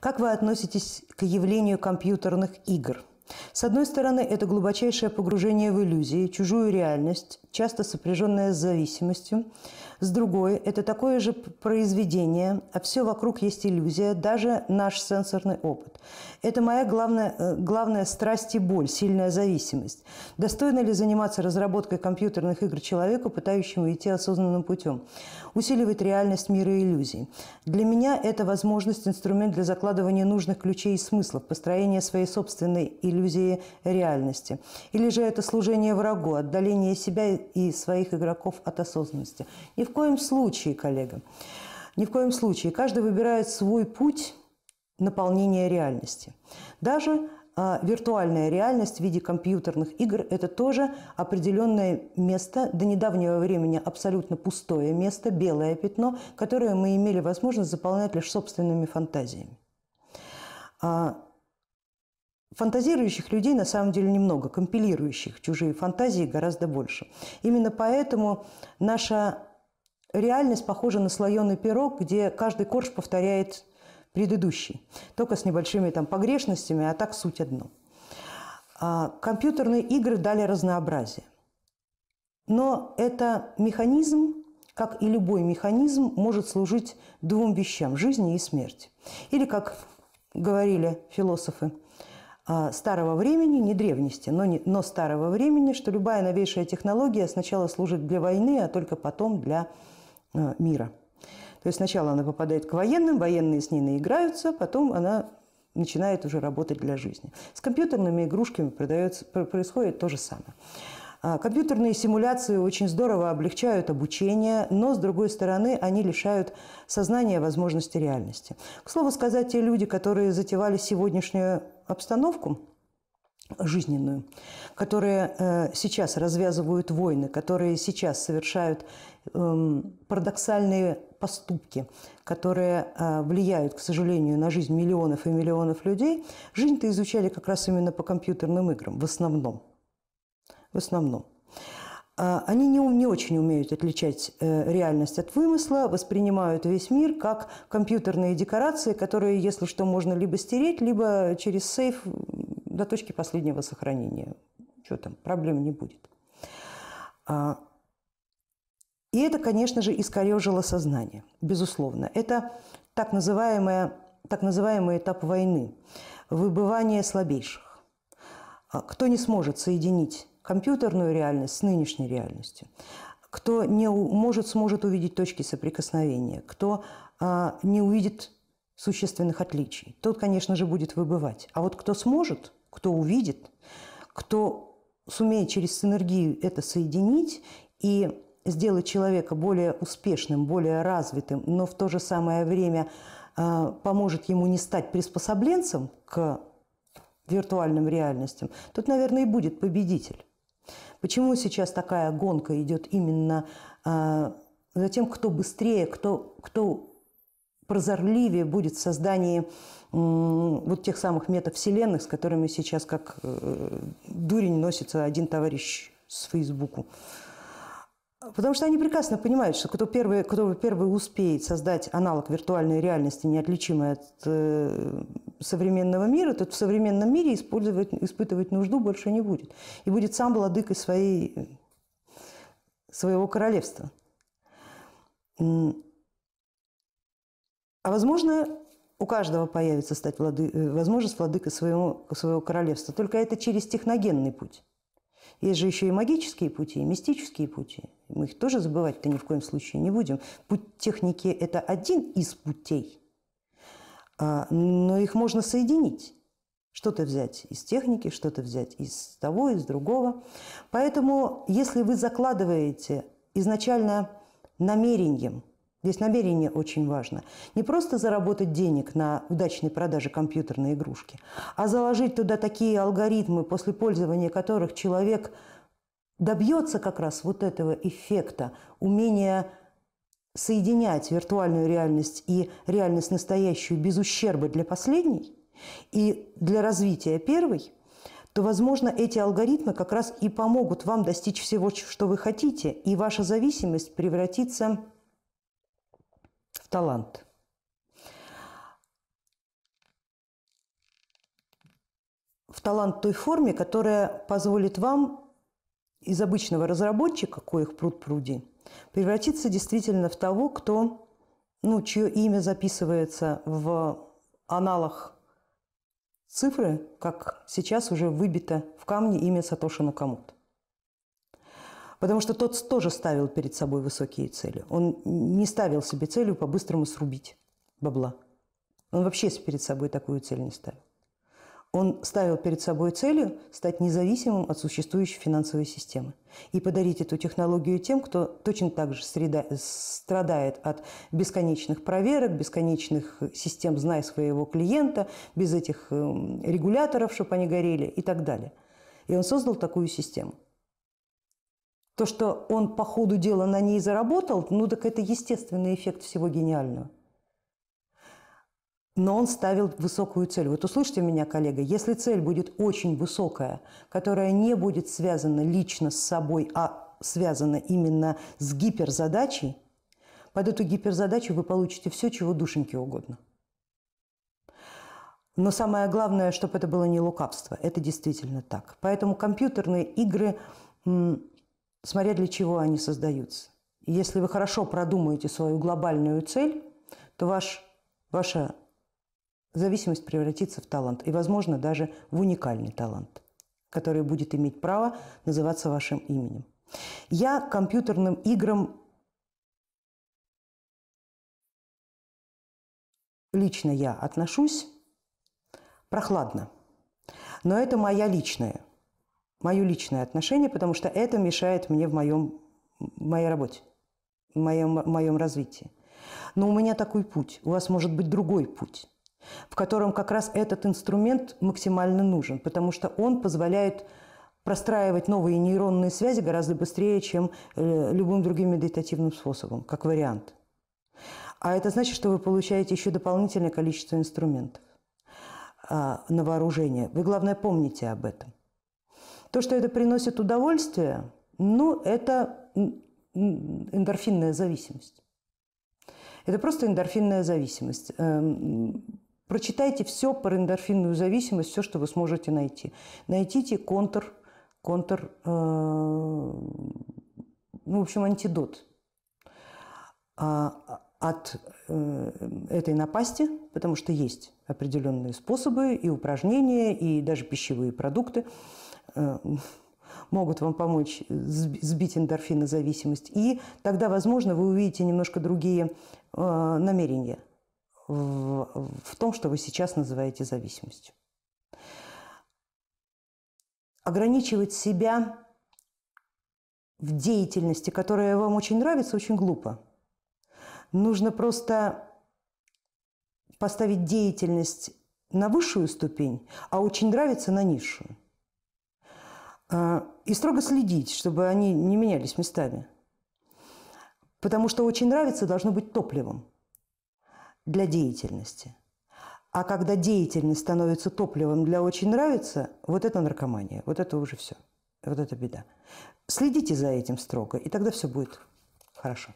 Как вы относитесь к явлению компьютерных игр? С одной стороны, это глубочайшее погружение в иллюзии, чужую реальность, часто сопряженное с зависимостью. С другой, это такое же произведение, а все вокруг есть иллюзия, даже наш сенсорный опыт. Это моя главная, э, главная страсть и боль, сильная зависимость. Достойно ли заниматься разработкой компьютерных игр человеку, пытающему идти осознанным путем? Усиливает реальность мира иллюзий. Для меня это возможность, инструмент для закладывания нужных ключей и смыслов, построения своей собственной иллюзии реальности. Или же это служение врагу, отдаление себя и своих игроков от осознанности. Ни в коем случае, коллега, ни в коем случае. Каждый выбирает свой путь наполнения реальности. Даже а, виртуальная реальность в виде компьютерных игр – это тоже определенное место, до недавнего времени абсолютно пустое место, белое пятно, которое мы имели возможность заполнять лишь собственными фантазиями. А, фантазирующих людей на самом деле немного, компилирующих чужие фантазии гораздо больше. Именно поэтому наша реальность похожа на слоеный пирог, где каждый корж повторяет предыдущий, только с небольшими там погрешностями, а так суть одно. А компьютерные игры дали разнообразие. Но это механизм, как и любой механизм, может служить двум вещам – жизни и смерти. Или, как говорили философы а, старого времени, не древности, но, не, но старого времени, что любая новейшая технология сначала служит для войны, а только потом для а, мира – то есть сначала она попадает к военным, военные с ней наиграются, потом она начинает уже работать для жизни. С компьютерными игрушками происходит то же самое. А, компьютерные симуляции очень здорово облегчают обучение, но, с другой стороны, они лишают сознания возможности реальности. К слову сказать, те люди, которые затевали сегодняшнюю обстановку, жизненную, которые э, сейчас развязывают войны, которые сейчас совершают парадоксальные поступки, которые э, влияют, к сожалению, на жизнь миллионов и миллионов людей, жизнь-то изучали как раз именно по компьютерным играм, в основном. В основном. А, они не, не очень умеют отличать э, реальность от вымысла, воспринимают весь мир как компьютерные декорации, которые, если что, можно либо стереть, либо через сейф до точки последнего сохранения. Что там, проблем не будет. И это, конечно же, искорежило сознание, безусловно. Это так, называемое, так называемый этап войны, выбывание слабейших. А, кто не сможет соединить компьютерную реальность с нынешней реальностью, кто не может, сможет увидеть точки соприкосновения, кто а, не увидит существенных отличий, тот, конечно же, будет выбывать. А вот кто сможет, кто увидит, кто сумеет через синергию это соединить и сделать человека более успешным, более развитым, но в то же самое время э, поможет ему не стать приспособленцем к виртуальным реальностям, тут, наверное, и будет победитель. Почему сейчас такая гонка идет именно э, за тем, кто быстрее, кто, кто прозорливее будет в создании вот тех самых метавселенных, с которыми сейчас как э, дурень носится один товарищ с Фейсбуку. Потому что они прекрасно понимают, что кто первый, кто первый успеет создать аналог виртуальной реальности, неотличимый от э, современного мира, тот в современном мире использовать, испытывать нужду больше не будет. И будет сам владыкой своей, своего королевства. А возможно, у каждого появится стать влады... Э, возможность владыкой своего, своего королевства. Только это через техногенный путь. Есть же еще и магические пути, и мистические пути. Мы их тоже забывать-то ни в коем случае не будем. Путь техники – это один из путей, а, но их можно соединить. Что-то взять из техники, что-то взять из того, из другого. Поэтому, если вы закладываете изначально намерением – Здесь намерение очень важно. Не просто заработать денег на удачной продаже компьютерной игрушки, а заложить туда такие алгоритмы, после пользования которых человек добьется как раз вот этого эффекта, умения соединять виртуальную реальность и реальность настоящую без ущерба для последней и для развития первой, то, возможно, эти алгоритмы как раз и помогут вам достичь всего, что вы хотите, и ваша зависимость превратится талант талант. В талант той форме, которая позволит вам из обычного разработчика, коих пруд пруди, превратиться действительно в того, кто, ну, чье имя записывается в аналах цифры, как сейчас уже выбито в камне имя Сатоши Накамото. Потому что тот тоже ставил перед собой высокие цели. Он не ставил себе целью по-быстрому срубить бабла. Он вообще перед собой такую цель не ставил. Он ставил перед собой целью стать независимым от существующей финансовой системы и подарить эту технологию тем, кто точно так же среда, страдает от бесконечных проверок, бесконечных систем «знай своего клиента», без этих эм, регуляторов, чтобы они горели и так далее. И он создал такую систему. То, что он по ходу дела на ней заработал, ну так это естественный эффект всего гениального но он ставил высокую цель. Вот услышьте меня, коллега, если цель будет очень высокая, которая не будет связана лично с собой, а связана именно с гиперзадачей, под эту гиперзадачу вы получите все, чего душеньке угодно. Но самое главное, чтобы это было не лукавство. Это действительно так. Поэтому компьютерные игры, смотря для чего они создаются. Если вы хорошо продумаете свою глобальную цель, то ваш, ваша зависимость превратится в талант и, возможно, даже в уникальный талант, который будет иметь право называться вашим именем. Я компьютерным играм лично я отношусь прохладно. Но это моя личная, мое личное отношение, потому что это мешает мне в моем, моей работе, в моем, в моем развитии. Но у меня такой путь, у вас может быть другой путь в котором как раз этот инструмент максимально нужен, потому что он позволяет простраивать новые нейронные связи гораздо быстрее, чем э, любым другим медитативным способом, как вариант. А это значит, что вы получаете еще дополнительное количество инструментов а, на вооружение. Вы, главное, помните об этом. То, что это приносит удовольствие, ну, это эндорфинная зависимость. Это просто эндорфинная зависимость. Эм, Прочитайте все про эндорфинную зависимость, все, что вы сможете найти. Найдите контр, контр, э, ну, в общем, антидот а, от э, этой напасти, потому что есть определенные способы и упражнения, и даже пищевые продукты могут вам помочь сбить эндорфинозависимость. И тогда, возможно, вы увидите немножко другие э, намерения – в, в том, что вы сейчас называете зависимостью. Ограничивать себя в деятельности, которая вам очень нравится, очень глупо. Нужно просто поставить деятельность на высшую ступень, а очень нравится на низшую. А, и строго следить, чтобы они не менялись местами. Потому что очень нравится должно быть топливом для деятельности. А когда деятельность становится топливом для очень нравится, вот это наркомания, вот это уже все, вот это беда. Следите за этим строго, и тогда все будет хорошо.